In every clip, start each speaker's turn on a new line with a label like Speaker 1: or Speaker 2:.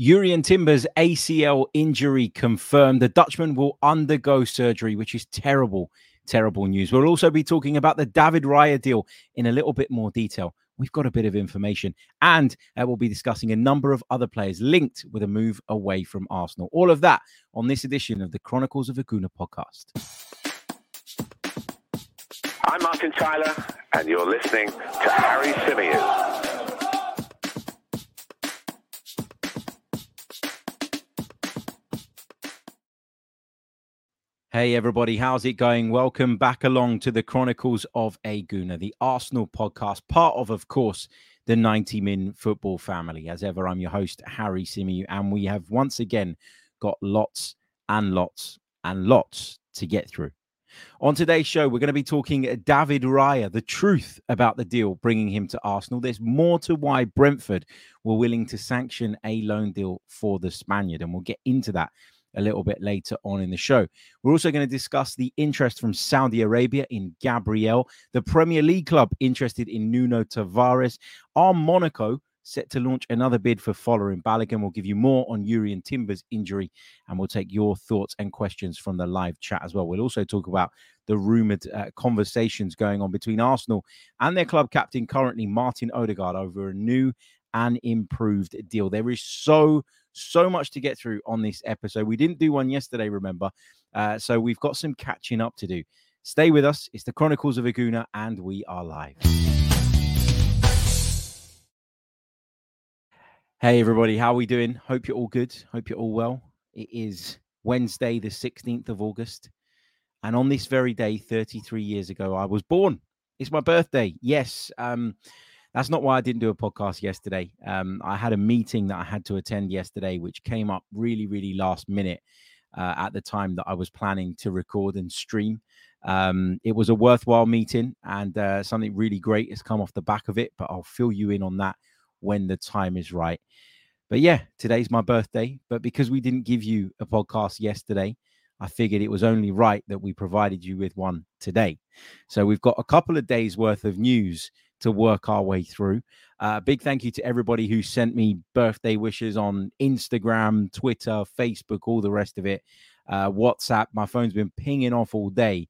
Speaker 1: Jurrien Timber's ACL injury confirmed. The Dutchman will undergo surgery, which is terrible, terrible news. We'll also be talking about the David Raya deal in a little bit more detail. We've got a bit of information, and uh, we'll be discussing a number of other players linked with a move away from Arsenal. All of that on this edition of the Chronicles of a Gooner podcast.
Speaker 2: I'm Martin Tyler, and you're listening to Harry Symeou.
Speaker 1: Hey, everybody, how's it going? Welcome back along to the Chronicles of a Gooner, the Arsenal podcast, part of, of course, the 90 Min football family. As ever, I'm your host, Harry Symeou, and we have once again got lots and lots and lots to get through. On today's show, we're going to be talking David Raya, the truth about the deal bringing him to Arsenal. There's more to why Brentford were willing to sanction a loan deal for the Spaniard, and we'll get into that a little bit later on in the show. We're also going to discuss the interest from Saudi Arabia in Gabriel, the Premier League club interested in Nuno Tavares, are Monaco set to launch another bid for Folarin Balogun. We'll give you more on Jurrien Timber's injury and we'll take your thoughts and questions from the live chat as well. We'll also talk about the rumoured uh, conversations going on between Arsenal and their club captain currently, Martin Odegaard, over a new and improved deal. There is so so much to get through on this episode. We didn't do one yesterday, remember? Uh, so we've got some catching up to do. Stay with us. It's the Chronicles of a Gooner, and we are live. Hey, everybody. How are we doing? Hope you're all good. Hope you're all well. It is Wednesday, the 16th of August. And on this very day, 33 years ago, I was born. It's my birthday. Yes. Um, that's not why I didn't do a podcast yesterday. Um, I had a meeting that I had to attend yesterday, which came up really, really last minute uh, at the time that I was planning to record and stream. Um, it was a worthwhile meeting and uh, something really great has come off the back of it, but I'll fill you in on that when the time is right. But yeah, today's my birthday. But because we didn't give you a podcast yesterday, I figured it was only right that we provided you with one today. So we've got a couple of days worth of news to work our way through. Uh, big thank you to everybody who sent me birthday wishes on Instagram, Twitter, Facebook, all the rest of it. Uh, WhatsApp, my phone's been pinging off all day.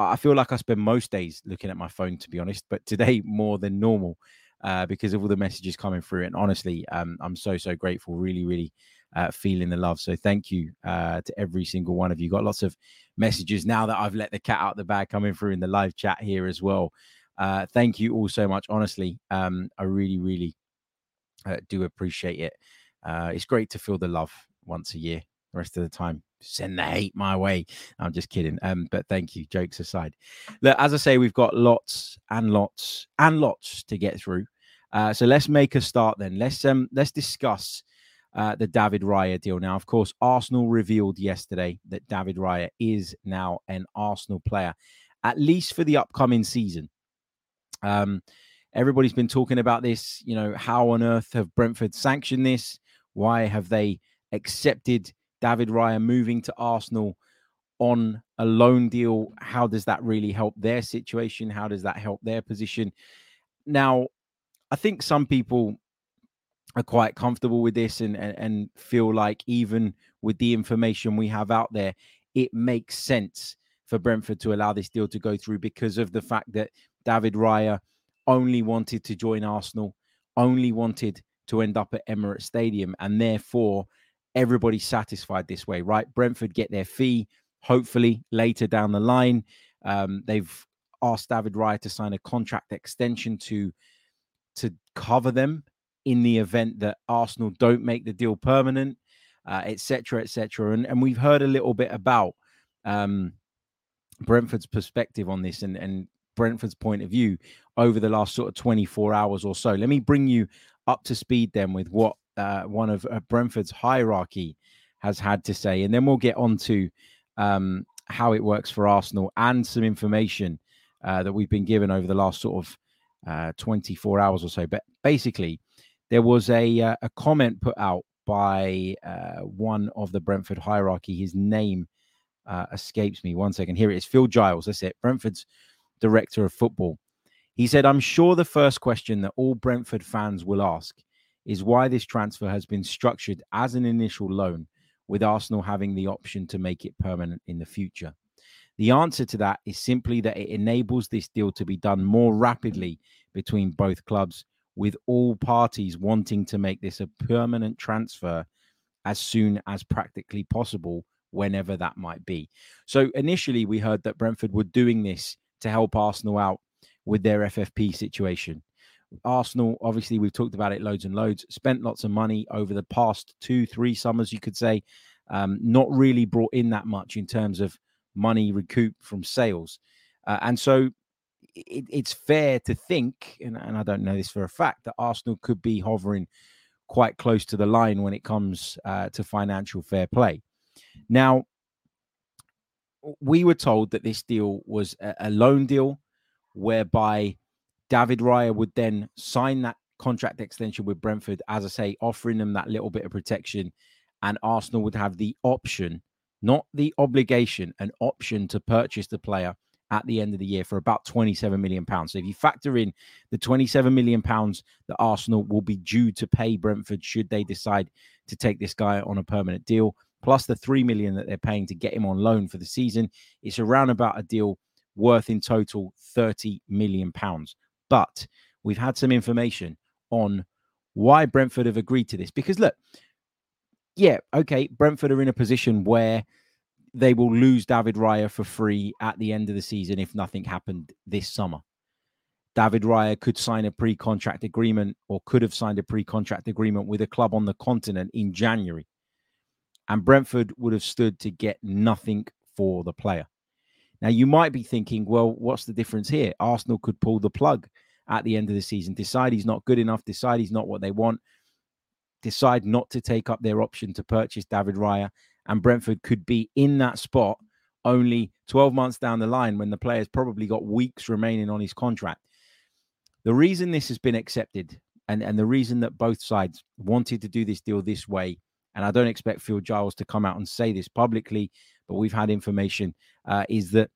Speaker 1: I feel like I spend most days looking at my phone, to be honest, but today more than normal uh, because of all the messages coming through. And honestly, um, I'm so, so grateful, really, really uh, feeling the love. So thank you uh, to every single one of you. Got lots of messages now that I've let the cat out of the bag coming through in the live chat here as well. Uh, thank you all so much. Honestly, um, I really, really uh, do appreciate it. Uh, it's great to feel the love once a year. The rest of the time, send the hate my way. I'm just kidding. Um, but thank you. Jokes aside, look, as I say, we've got lots and lots and lots to get through. Uh, so let's make a start then. Let's um let's discuss uh, the David Raya deal. Now, of course, Arsenal revealed yesterday that David Raya is now an Arsenal player, at least for the upcoming season. Um, everybody's been talking about this. You know, how on earth have Brentford sanctioned this? Why have they accepted David Raya moving to Arsenal on a loan deal? How does that really help their situation? How does that help their position? Now, I think some people are quite comfortable with this and, and, and feel like even with the information we have out there, it makes sense for Brentford to allow this deal to go through because of the fact that David Raya only wanted to join Arsenal, only wanted to end up at Emirates Stadium, and therefore everybody's satisfied this way, right? Brentford get their fee, hopefully later down the line. Um, they've asked David Raya to sign a contract extension to to cover them in the event that Arsenal don't make the deal permanent, etc., uh, etc. Et and and we've heard a little bit about um, Brentford's perspective on this, and and Brentford's point of view over the last sort of 24 hours or so. Let me bring you up to speed then with what uh, one of uh, Brentford's hierarchy has had to say, and then we'll get on to um, how it works for Arsenal and some information uh, that we've been given over the last sort of uh, 24 hours or so. But basically, there was a uh, a comment put out by uh, one of the Brentford hierarchy. His name escapes me. One second. Here it is. Phil Giles. That's it. Brentford's director of football. He said, I'm sure the first question that all Brentford fans will ask is why this transfer has been structured as an initial loan, with Arsenal having the option to make it permanent in the future. The answer to that is simply that it enables this deal to be done more rapidly between both clubs, with all parties wanting to make this a permanent transfer as soon as practically possible, whenever that might be. So, initially, we heard that Brentford were doing this to help Arsenal out with their FFP situation. Arsenal, obviously, we've talked about it loads and loads, spent lots of money over the past two, three summers, you could say, um, not really brought in that much in terms of money recouped from sales. Uh, and so it, it's fair to think, and, and I don't know this for a fact, that Arsenal could be hovering quite close to the line when it comes uh, to financial fair play. Now, we were told that this deal was a, loan deal whereby David Raya would then sign that contract extension with Brentford, as I say, offering them that little bit of protection, and Arsenal would have the option not the obligation, an option to purchase the player at the end of the year for about 27 million pounds. So if you factor in the 27 million pounds that Arsenal will be due to pay Brentford should they decide to take this guy on a permanent deal, plus the 3 million that they're paying to get him on loan for the season, it's around about a deal worth in total 30 million pounds. But we've had some information on why Brentford have agreed to this because look, yeah, okay, Brentford are in a position where they will lose David Raya for free at the end of the season if nothing happened this summer. David Raya could sign a pre contract agreement or could have signed a pre contract agreement with a club on the continent in January. And Brentford would have stood to get nothing for the player. Now, you might be thinking, well, what's the difference here? Arsenal could pull the plug at the end of the season, decide he's not good enough, decide he's not what they want, decide not to take up their option to purchase David Raya, and Brentford could be in that spot only 12 months down the line when the player's probably got weeks remaining on his contract. The reason this has been accepted and, and the reason that both sides wanted to do this deal this way, and I don't expect Phil Giles to come out and say this publicly, but we've had information, uh, is that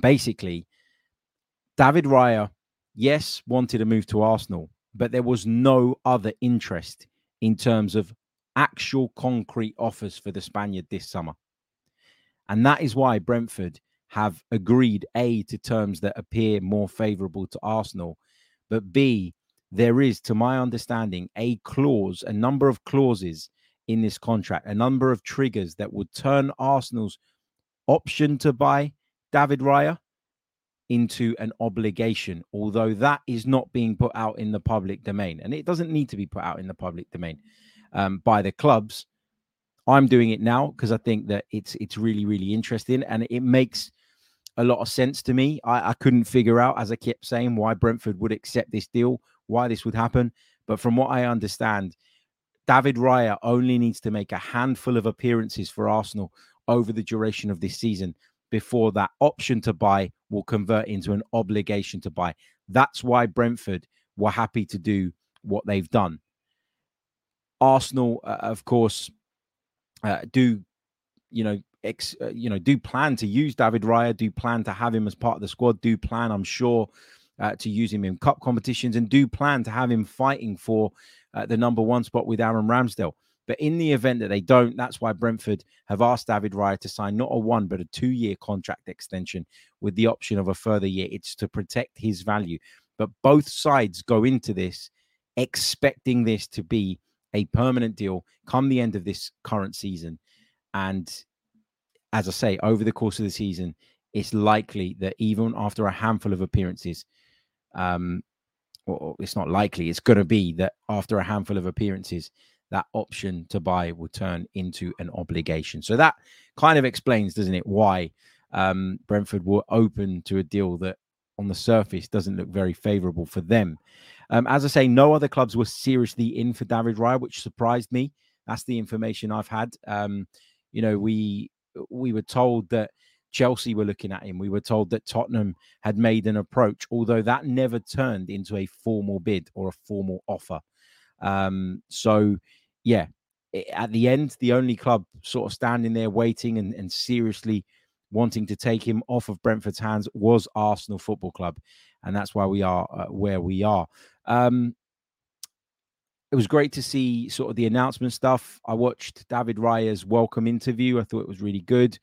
Speaker 1: basically David Raya, yes, wanted to move to Arsenal, but there was no other interest in terms of actual concrete offers for the Spaniard this summer. And that is why Brentford have agreed A to terms that appear more favorable to Arsenal, but B, there is, to my understanding, a clause, a number of clauses in this contract, a number of triggers that would turn Arsenal's option to buy David Raya into an obligation, although that is not being put out in the public domain. And it doesn't need to be put out in the public domain um, by the clubs. I'm doing it now because I think that it's it's really, really interesting and it makes a lot of sense to me. I, I couldn't figure out, as I kept saying, why Brentford would accept this deal, why this would happen. But from what I understand, David Raya only needs to make a handful of appearances for Arsenal over the duration of this season before that option to buy will convert into an obligation to buy. That's why Brentford were happy to do what they've done. Arsenal, uh, of course, uh, do you know ex, uh, you know do plan to use David Raya, do plan to have him as part of the squad, do plan, I'm sure, uh, to use him in cup competitions, and do plan to have him fighting for uh, the number one spot with Aaron Ramsdale. But in the event that they don't, that's why Brentford have asked David Raya to sign not a one, but a two year contract extension with the option of a further year. It's to protect his value. But both sides go into this expecting this to be a permanent deal come the end of this current season. And as I say, over the course of the season, it's likely that even after a handful of appearances, um, or it's not likely, it's going to be that after a handful of appearances, that option to buy will turn into an obligation. So that kind of explains, doesn't it, why um, Brentford were open to a deal that on the surface doesn't look very favorable for them. Um, as I say, no other clubs were seriously in for David Raya, which surprised me. That's the information I've had. Um, you know, we we were told that Chelsea were looking at him. We were told that Tottenham had made an approach, although that never turned into a formal bid or a formal offer. Um, so yeah, at the end, the only club sort of standing there waiting and, and seriously wanting to take him off of Brentford's hands was Arsenal Football Club. And that's why we are uh, where we are. Um, it was great to see sort of the announcement stuff. I watched David Raya's welcome interview. I thought it was really good.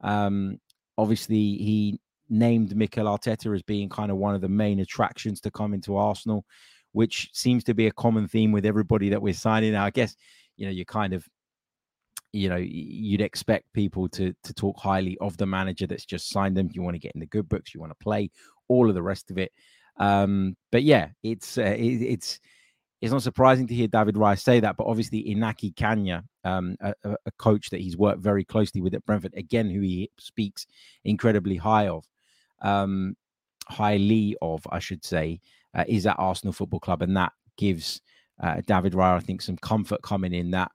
Speaker 1: Um, obviously, he named Mikel Arteta as being kind of one of the main attractions to come into Arsenal, which seems to be a common theme with everybody that we're signing. Now, I guess you know you kind of you know you'd expect people to to talk highly of the manager that's just signed them. You want to get in the good books, you want to play, all of the rest of it. Um, but yeah, it's uh, it, it's it's not surprising to hear David Rice say that, but obviously Iñaki Caña, um, a, a, coach that he's worked very closely with at Brentford, again, who he speaks incredibly high of, um, highly of, I should say, uh, is at Arsenal Football Club, and that gives uh, David Raya, I think, some comfort coming in that,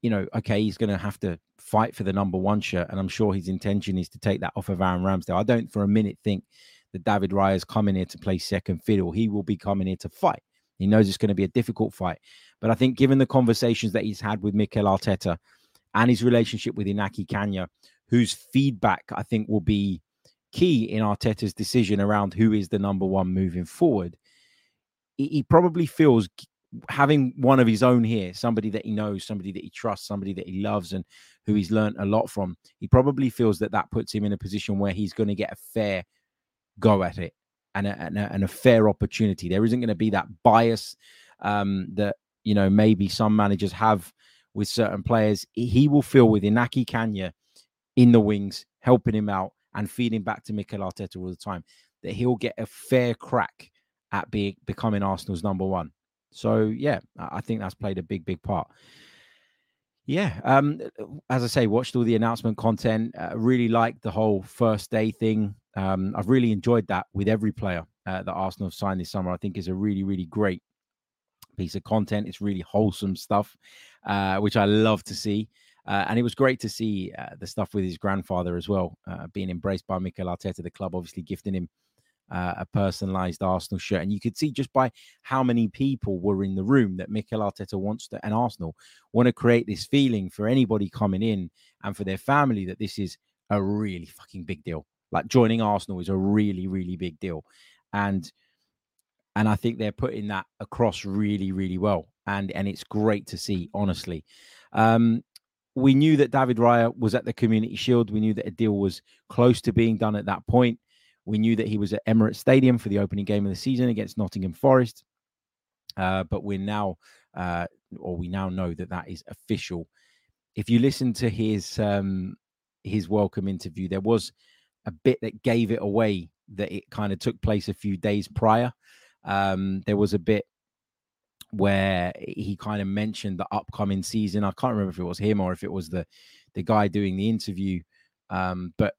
Speaker 1: you know, okay, he's going to have to fight for the number one shirt, and I'm sure his intention is to take that off of Aaron Ramsdale. I don't for a minute think that David Raya is coming here to play second fiddle. He will be coming here to fight. He knows it's going to be a difficult fight. But I think, given the conversations that he's had with Mikel Arteta and his relationship with Iñaki Caña, whose feedback I think will be key in Arteta's decision around who is the number one moving forward, he probably feels having one of his own here, somebody that he knows, somebody that he trusts, somebody that he loves, and who he's learned a lot from, he probably feels that that puts him in a position where he's going to get a fair go at it and a, and a, and a fair opportunity. There isn't going to be that bias um, that you know maybe some managers have with certain players. He will feel with Iñaki Caña in the wings, helping him out and feeding back to Mikel Arteta all the time, that he'll get a fair crack at being becoming Arsenal's number one. So yeah, I think that's played a big, big part. Yeah, um, as I say, watched all the announcement content. Uh, really liked the whole first day thing. Um, I've really enjoyed that with every player uh, that Arsenal have signed this summer. I think is a really, really great piece of content. It's really wholesome stuff, uh, which I love to see. Uh, and it was great to see uh, the stuff with his grandfather as well, uh, being embraced by Mikel Arteta, the club obviously gifting him uh, a personalized Arsenal shirt. And you could see just by how many people were in the room that Mikel Arteta wants to, and Arsenal want to create this feeling for anybody coming in and for their family that this is a really fucking big deal. Like joining Arsenal is a really, really big deal. And and I think they're putting that across really, really well. And and it's great to see, honestly. Um, we knew that David Raya was at the Community Shield. We knew that a deal was close to being done at that point. We knew that he was at Emirates Stadium for the opening game of the season against Nottingham Forest. Uh, but we're now, uh, or we now know that that is official. If you listen to his um, his welcome interview, there was a bit that gave it away that it kind of took place a few days prior. Um, there was a bit where he kind of mentioned the upcoming season. I can't remember if it was him or if it was the the guy doing the interview. Um, but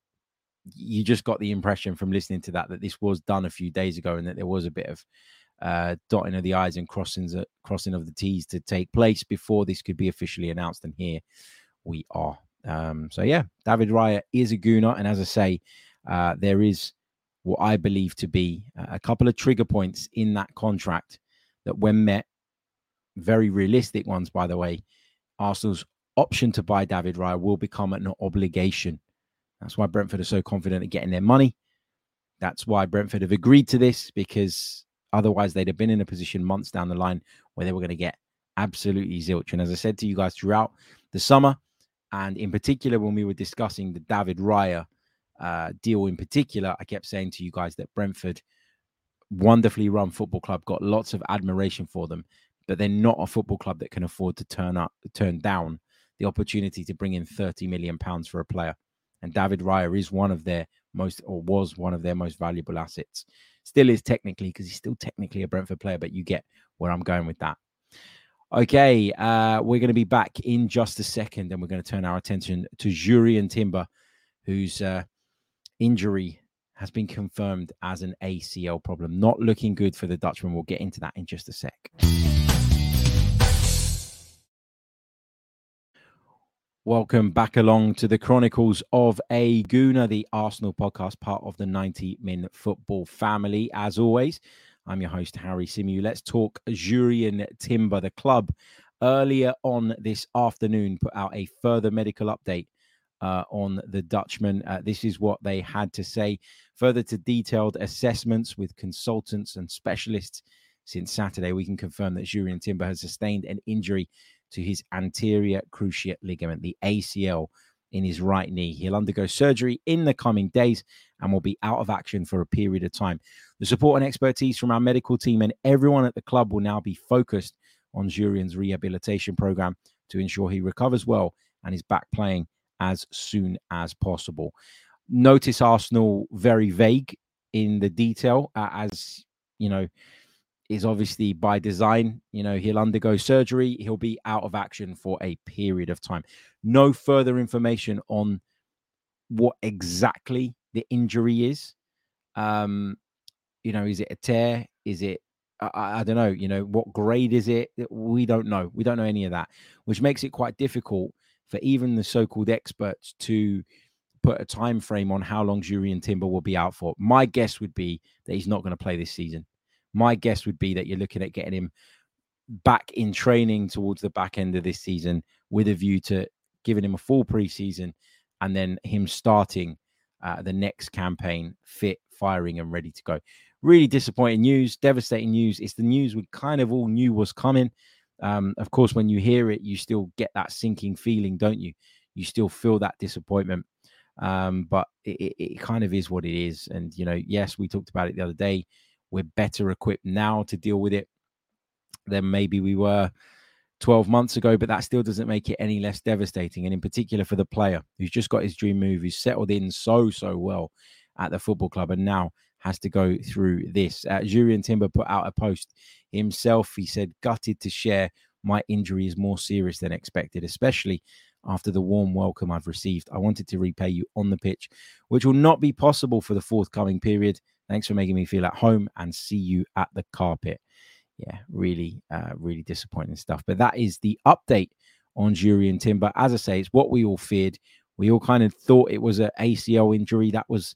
Speaker 1: you just got the impression from listening to that that this was done a few days ago and that there was a bit of uh, dotting of the i's and crossings uh, crossing of the t's to take place before this could be officially announced. And here we are. Um, so yeah, David Raya is a gooner, and as I say, uh, there is what I believe to be a couple of trigger points in that contract that, when met, very realistic ones, by the way, Arsenal's option to buy David Raya will become an obligation. That's why Brentford are so confident at getting their money. That's why Brentford have agreed to this because otherwise they'd have been in a position months down the line where they were going to get absolutely zilch. And as I said to you guys throughout the summer, and in particular when we were discussing the David Raya uh, deal in particular, I kept saying to you guys that Brentford, wonderfully run football club, got lots of admiration for them, but they're not a football club that can afford to turn up, turn down the opportunity to bring in 30 million pounds for a player. And David Raya is one of their most, or was one of their most valuable assets. Still is technically, because he's still technically a Brentford player, but you get where I'm going with that. Okay, uh, we're going to be back in just a second, and we're going to turn our attention to Jurrien Timber, whose uh, injury has been confirmed as an ACL problem. Not looking good for the Dutchman. We'll get into that in just a sec. Welcome back along to the Chronicles of a Gooner, the Arsenal podcast, part of the 90 Min Football family. As always, I'm your host, Harry Symeou. Let's talk Jurrien Timber. The club earlier on this afternoon put out a further medical update uh, on the Dutchman. Uh, this is what they had to say. Further to detailed assessments with consultants and specialists since Saturday, we can confirm that Jurrien Timber has sustained an injury to his anterior cruciate ligament, the ACL, in his right knee. He'll undergo surgery in the coming days and will be out of action for a period of time. The support and expertise from our medical team and everyone at the club will now be focused on Jurrien's rehabilitation program to ensure he recovers well and is back playing as soon as possible. Notice Arsenal very vague in the detail, uh, as you know, is obviously by design. You know, he'll undergo surgery, he'll be out of action for a period of time. No further information on what exactly the injury is. Um, you know, is it a tear? Is it I, I, don't know, you know, what grade is it? We don't know. We don't know any of that, which makes it quite difficult for even the so-called experts to put a time frame on how long Jurrien Timber will be out for. My guess would be that he's not going to play this season. My guess would be that you're looking at getting him back in training towards the back end of this season with a view to giving him a full preseason and then him starting uh, the next campaign fit, firing, and ready to go. Really disappointing news, devastating news. It's the news we kind of all knew was coming. Um, of course, when you hear it, you still get that sinking feeling, don't you? You still feel that disappointment. Um, but it, it, it kind of is what it is. And, you know, yes, we talked about it the other day. We're better equipped now to deal with it than maybe we were 12 months ago, but that still doesn't make it any less devastating. And in particular for the player who's just got his dream move, who's settled in so, so well at the football club and now has to go through this. Uh, Jurrien Timber put out a post himself. He said, gutted to share my injury is more serious than expected, especially after the warm welcome I've received. I wanted to repay you on the pitch, which will not be possible for the forthcoming period. Thanks for making me feel at home and see you at the carpet. Yeah, really, uh, really disappointing stuff. But that is the update on Jurrien Timber. As I say, it's what we all feared. We all kind of thought it was an ACL injury. That was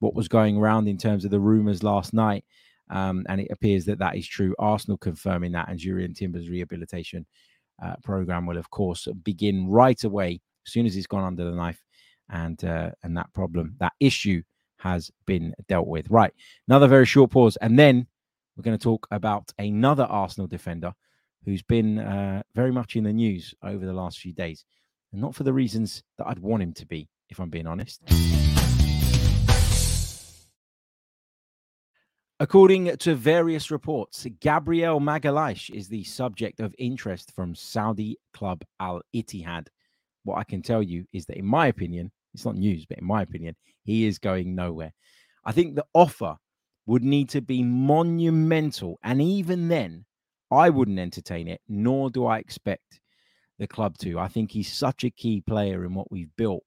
Speaker 1: what was going around in terms of the rumors last night. Um, and it appears that that is true. Arsenal confirming that, and Jurrien Timber's rehabilitation uh, program will, of course, begin right away as soon as he's gone under the knife, and uh, and that problem, that issue, has been dealt with. Right, another very short pause, and then we're going to talk about another Arsenal defender who's been uh, very much in the news over the last few days, and not for the reasons that I'd want him to be, if I'm being honest. According to various reports, Gabriel Magalhaes is the subject of interest from Saudi club Al Ittihad. What I can tell you is that, in my opinion, it's not news, but in my opinion, he is going nowhere. I think the offer would need to be monumental. And even then, I wouldn't entertain it, nor do I expect the club to. I think he's such a key player in what we've built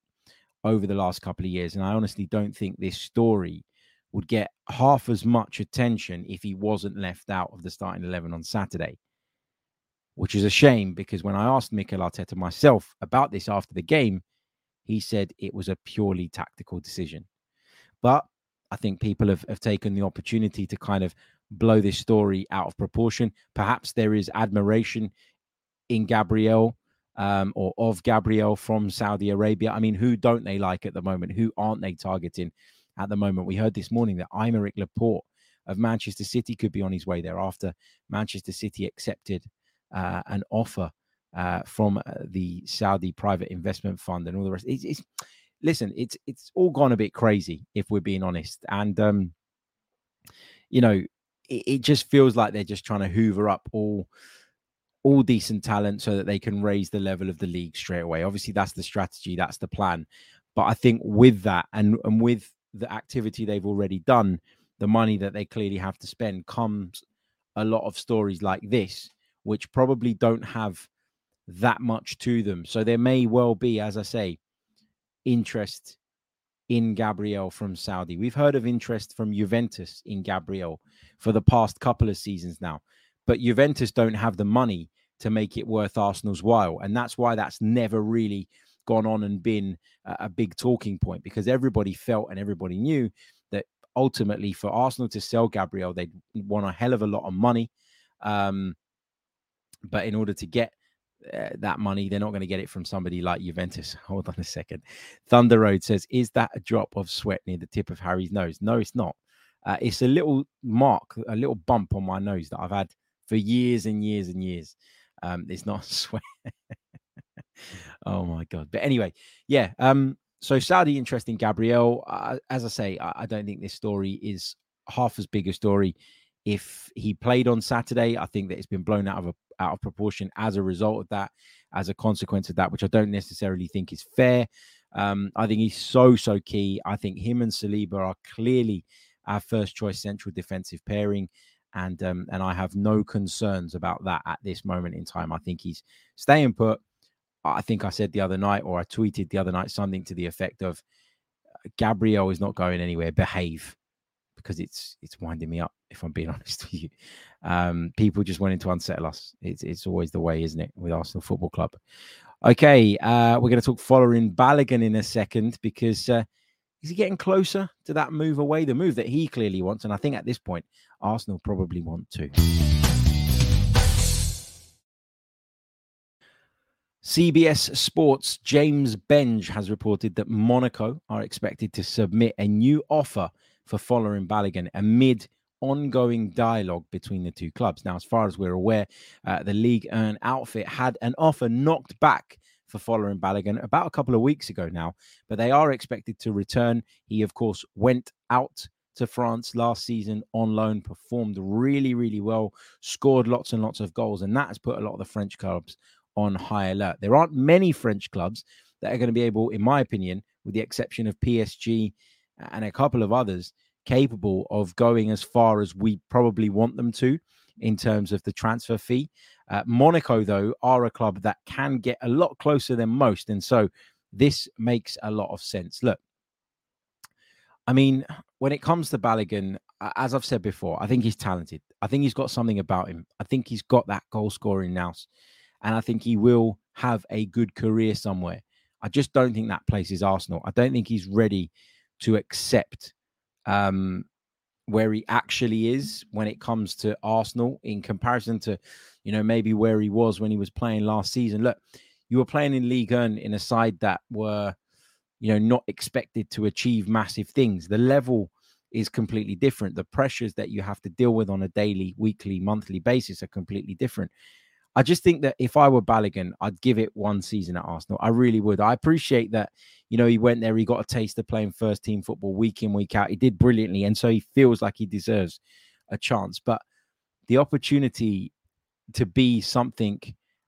Speaker 1: over the last couple of years. And I honestly don't think this story would get half as much attention if he wasn't left out of the starting 11 on Saturday, which is a shame because when I asked Mikel Arteta myself about this after the game, he said it was a purely tactical decision. But I think people have, have taken the opportunity to kind of blow this story out of proportion. Perhaps there is admiration in Gabriel um, or of Gabriel from Saudi Arabia. I mean, who don't they like at the moment? Who aren't they targeting? At the moment. We heard this morning that Aymeric Laporte of Manchester City could be on his way there after Manchester City accepted uh, an offer uh, from uh, the Saudi private investment fund and all the rest. It's, it's, listen, it's it's all gone a bit crazy if we're being honest, and um, you know, it, it just feels like they're just trying to hoover up all all decent talent so that they can raise the level of the league straight away. Obviously, that's the strategy, that's the plan. But I think with that and and with the activity they've already done, the money that they clearly have to spend, comes a lot of stories like this, which probably don't have that much to them. So there may well be, as I say, interest in Gabriel from Saudi. We've heard of interest from Juventus in Gabriel for the past couple of seasons now, but Juventus don't have the money to make it worth Arsenal's while. And that's why that's never really gone on and been a, a big talking point because everybody felt and everybody knew that ultimately for Arsenal to sell Gabriel, they'd want a hell of a lot of money. Um, but in order to get uh, that money, they're not going to get it from somebody like Juventus. Hold on a second. Thunder Road says, Is that a drop of sweat near the tip of Harry's nose? No, it's not. Uh, it's a little mark, a little bump on my nose that I've had for years and years and years. Um, it's not sweat. Oh my god! But anyway, yeah. Um, so Saudi interesting, Gabriel. Uh, as I say, I, I, don't think this story is half as big a story. If he played on Saturday, I think that it's been blown out of a, out of proportion as a result of that, as a consequence of that, which I don't necessarily think is fair. Um, I think he's so so key. I think him and Saliba are clearly our first choice central defensive pairing and um, and I have no concerns about that at this moment in time. I think he's staying put. I think I said the other night, or I tweeted the other night, something to the effect of Gabriel is not going anywhere. Behave, because it's it's winding me up. If I'm being honest with you, um, people just wanting to unsettle us. It's it's always the way, isn't it, with Arsenal Football Club? Okay, uh, we're going to talk Folarin Balogun in a second because uh, is he getting closer to that move away, the move that he clearly wants? And I think at this point, Arsenal probably want to. CBS Sports James Benge has reported that Monaco are expected to submit a new offer for Folarin Balogun amid ongoing dialogue between the two clubs. Now, as far as we're aware, uh, the league 1 outfit had an offer knocked back for Folarin Balogun about a couple of weeks ago now, but they are expected to return. He, of course, went out to France last season on loan, performed really, really well, scored lots and lots of goals, and that has put a lot of the French clubs on high alert. There aren't many French clubs that are going to be able, in my opinion, with the exception of PSG and a couple of others, capable of going as far as we probably want them to in terms of the transfer fee. Uh, Monaco, though, are a club that can get a lot closer than most. And so this makes a lot of sense. Look, I mean, when it comes to Balogun, as I've said before, I think he's talented. I think he's got something about him. I think he's got that goal scoring nous, and I think he will have a good career somewhere. I just don't think that place is Arsenal. I don't think he's ready to accept um, where he actually is when it comes to Arsenal in comparison to, you know, maybe where he was when he was playing last season. Look, you were playing in League One in a side that were you know, not expected to achieve massive things. The level is completely different. The pressures that you have to deal with on a daily, weekly, monthly basis are completely different. I just think that if I were Balogun, I'd give it one season at Arsenal. I really would. I appreciate that, you know, he went there, he got a taste of playing first team football week in, week out. He did brilliantly. And so he feels like he deserves a chance. But the opportunity to be something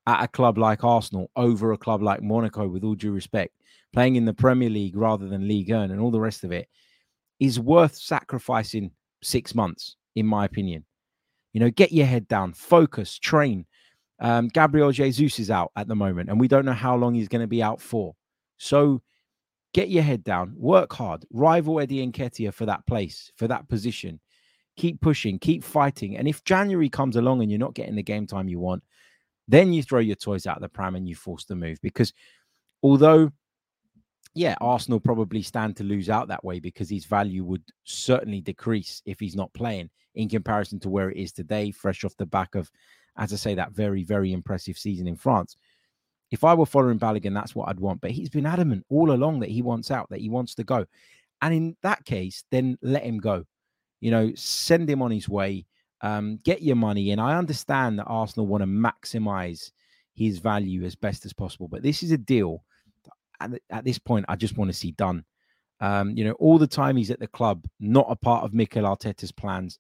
Speaker 1: at a club like Arsenal over a club like Monaco, with all due respect, playing in the Premier League rather than League One and all the rest of it, is worth sacrificing six months, in my opinion. You know, get your head down, focus, train. Um, Gabriel Jesus is out at the moment, and we don't know how long he's going to be out for. So get your head down, work hard, rival Eddie Nketiah for that place, for that position. Keep pushing, keep fighting. And if January comes along and you're not getting the game time you want, then you throw your toys out the pram and you force the move. Because although, yeah, Arsenal probably stand to lose out that way because his value would certainly decrease if he's not playing in comparison to where it is today, fresh off the back of, as I say, that very, very impressive season in France. If I were Folarin Balogun, that's what I'd want. But he's been adamant all along that he wants out, that he wants to go. And in that case, then let him go. You know, send him on his way um, get your money in. I understand that Arsenal want to maximize his value as best as possible, but this is a deal at, at this point I just want to see done. Um, you know, all the time he's at the club, not a part of Mikel Arteta's plans,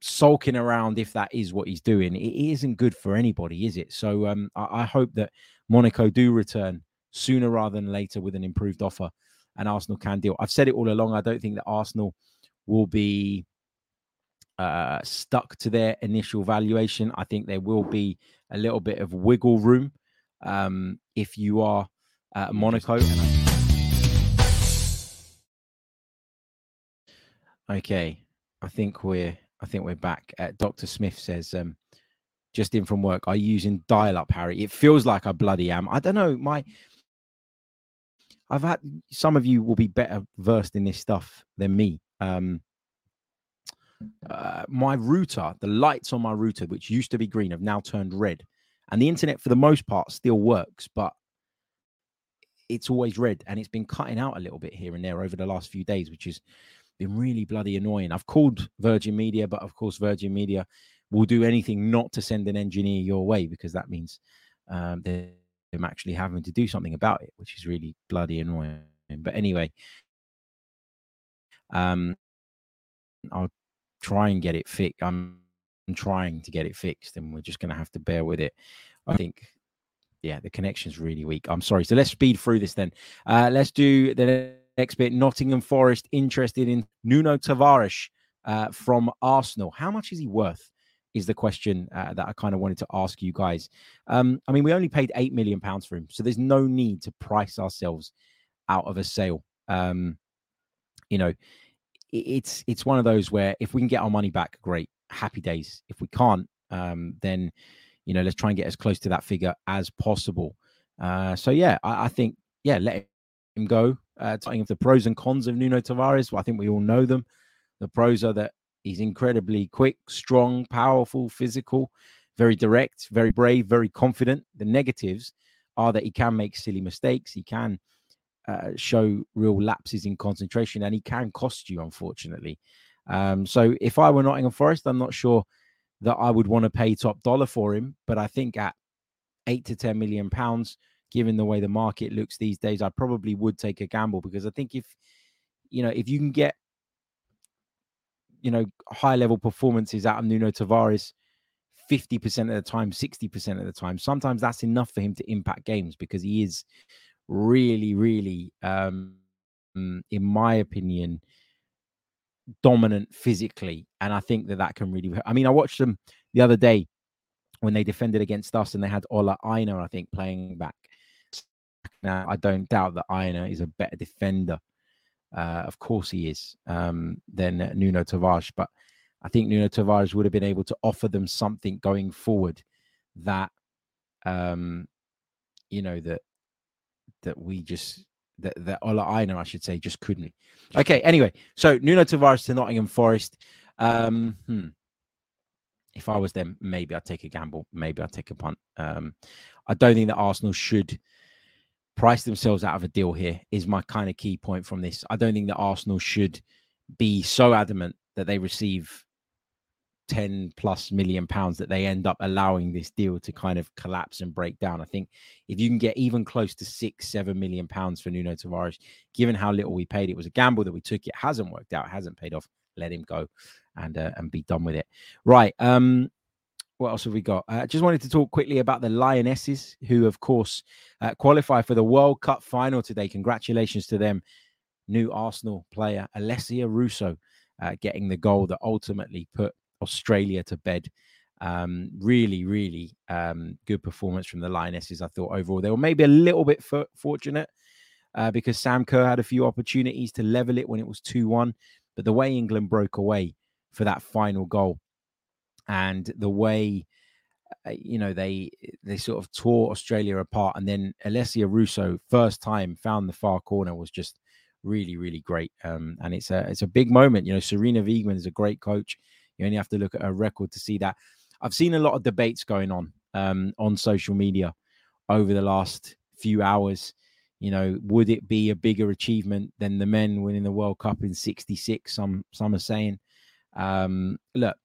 Speaker 1: sulking around if that is what he's doing. It isn't good for anybody, is it? So um, I, I hope that Monaco do return sooner rather than later with an improved offer and Arsenal can deal. I've said it all along. I don't think that Arsenal will be uh, stuck to their initial valuation. I think there will be a little bit of wiggle room um, if you are uh, Monaco. Okay, I think we're I think we're back. Uh, Doctor Smith says, um, just in from work, are you using dial-up, Harry? It feels like I bloody am. I don't know. My I've had some of you will be better versed in this stuff than me. Um, uh, my router, the lights on my router, which used to be green, have now turned red. And the internet, for the most part, still works, but it's always red and it's been cutting out a little bit here and there over the last few days, which is been really bloody annoying. I've called Virgin Media, but of course, Virgin Media will do anything not to send an engineer your way because that means um, they're actually having to do something about it, which is really bloody annoying. But anyway, um, I'll try and get it fixed. I'm, trying to get it fixed, and we're just going to have to bear with it. I think, yeah, the connection's really weak. I'm sorry. So let's speed through this then. Uh, let's do the bit. Nottingham Forest interested in Nuno Tavares uh, from Arsenal. How much is he worth? Is the question uh, that I kind of wanted to ask you guys. Um, I mean, we only paid eight million pounds for him, so there's no need to price ourselves out of a sale. Um, you know, it's it's one of those where if we can get our money back, great, happy days. If we can't, um, then you know, let's try and get as close to that figure as possible. Uh, so yeah, I, I think yeah, let him go. Uh, talking of the pros and cons of Nuno Tavares, well, I think we all know them. The pros are that he's incredibly quick, strong, powerful, physical, very direct, very brave, very confident. The negatives are that he can make silly mistakes. He can uh, show real lapses in concentration, and he can cost you, unfortunately. Um, so if I were Nottingham Forest, I'm not sure that I would want to pay top dollar for him, but I think at eight to ten million pounds, given the way the market looks these days, I probably would take a gamble because I think if you know if you can get you know high level performances out of Nuno Tavares 50% of the time, 60% of the time, sometimes that's enough for him to impact games because he is really, really, um, in my opinion, dominant physically, and I think that that can really. I mean, I watched them the other day when they defended against us, and they had Ola Aina, I think, playing back. Now, I don't doubt that Aina is a better defender. Uh, of course, he is um, than Nuno Tavares, but I think Nuno Tavares would have been able to offer them something going forward that, um, you know, that that we just that that Ola Aina, I should say, just couldn't. Okay, anyway, so Nuno Tavares to Nottingham Forest. Um, hmm. If I was them, maybe I'd take a gamble. Maybe I'd take a punt. Um, I don't think that Arsenal should price themselves out of a deal here. Is my kind of key point from this. I don't think that Arsenal should be so adamant that they receive 10 plus million pounds that they end up allowing this deal to kind of collapse and break down. I think if you can get even close to six, seven million pounds for Nuno Tavares, given how little we paid, it was a gamble that we took. It hasn't worked out, hasn't paid off. Let him go and uh, and be done with it. Right. Um, what else have we got? I uh, just wanted to talk quickly about the Lionesses, who, of course, uh, qualify for the World Cup final today. Congratulations to them. New Arsenal player Alessia Russo uh, getting the goal that ultimately put Australia to bed. Um, really, really um, good performance from the Lionesses. I thought overall they were maybe a little bit fortunate uh, because Sam Kerr had a few opportunities to level it when it was 2 1. But the way England broke away for that final goal and the way uh, you know they they sort of tore Australia apart and then Alessia Russo first time found the far corner was just really really great um, and it's a it's a big moment you know Sarina Wiegman is a great coach you only have to look at her record to see that. I've seen a lot of debates going on um, on social media over the last few hours. You know, would it be a bigger achievement than the men winning the World Cup in '66? Some some are saying. Um, look,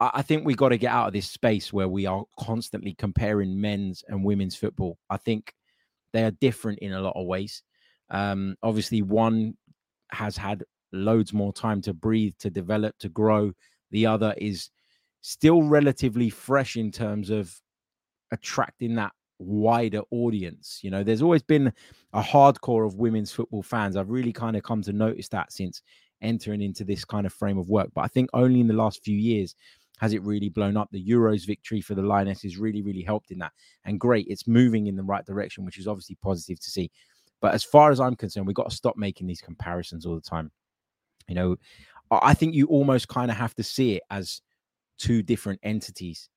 Speaker 1: I, think we got to get out of this space where we are constantly comparing men's and women's football. I think they are different in a lot of ways. Um, obviously, one has had loads more time to breathe, to develop, to grow the other is still relatively fresh in terms of attracting that wider audience. You know, there's always been a hardcore of women's football fans. I've really kind of come to notice that since entering into this kind of frame of work. But I think only in the last few years has it really blown up. The Euros victory for the Lionesses really, really helped in that. And great, it's moving in the right direction, which is obviously positive to see. But as far as I'm concerned, we've got to stop making these comparisons all the time. You know, I think you almost kind of have to see it as two different entities.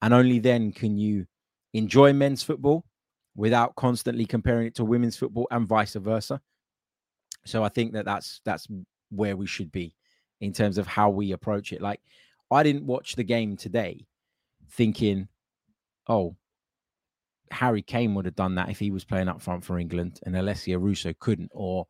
Speaker 1: And only then can you enjoy men's football without constantly comparing it to women's football and vice versa. So I think that that's that's where we should be in terms of how we approach it. Like I didn't watch the game today thinking, "Oh, Harry Kane would have done that if he was playing up front for England, and Alessia Russo couldn't, or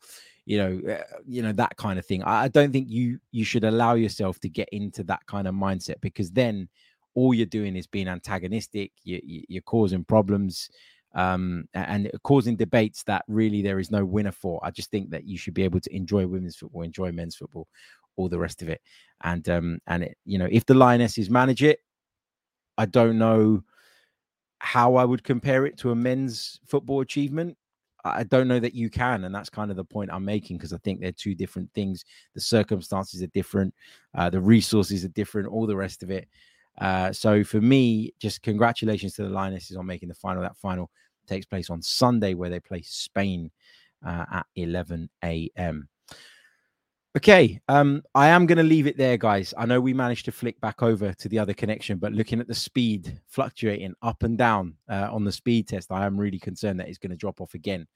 Speaker 1: you know, uh, you know that kind of thing. I, I don't think you you should allow yourself to get into that kind of mindset because then all you're doing is being antagonistic. You, you, you're causing problems um, and causing debates that really there is no winner for. I just think that you should be able to enjoy women's football, enjoy men's football, all the rest of it. And um, and it, you know, if the Lionesses manage it, I don't know how I would compare it to a men's football achievement. I don't know that you can, and that's kind of the point I'm making because I think they're two different things. The circumstances are different, uh, the resources are different, all the rest of it. Uh, so for me, just congratulations to the Lionesses on making the final. That final takes place on Sunday, where they play Spain uh, at 11 a.m. Okay, um, I am going to leave it there, guys. I know we managed to flick back over to the other connection, but looking at the speed fluctuating up and down uh, on the speed test, I am really concerned that it's going to drop off again.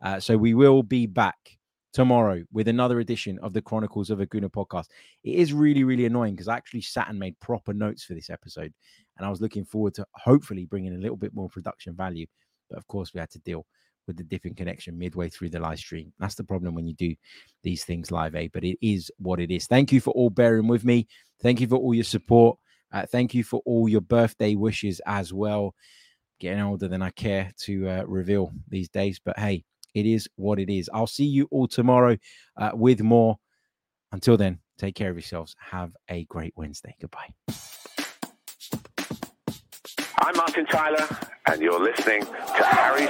Speaker 1: Uh, so we will be back tomorrow with another edition of the Chronicles of a Gooner podcast. It is really, really annoying because I actually sat and made proper notes for this episode, and I was looking forward to hopefully bringing a little bit more production value. But of course, we had to deal with the different connection midway through the live stream. That's the problem when you do these things live, eh? But it is what it is. Thank you for all bearing with me. Thank you for all your support. Uh, thank you for all your birthday wishes as well. Getting older than I care to uh, reveal these days, but hey, it is what it is. I'll see you all tomorrow uh, with more. Until then, take care of yourselves. Have a great Wednesday. Goodbye.
Speaker 2: I'm Martin Tyler, and you're listening to Harry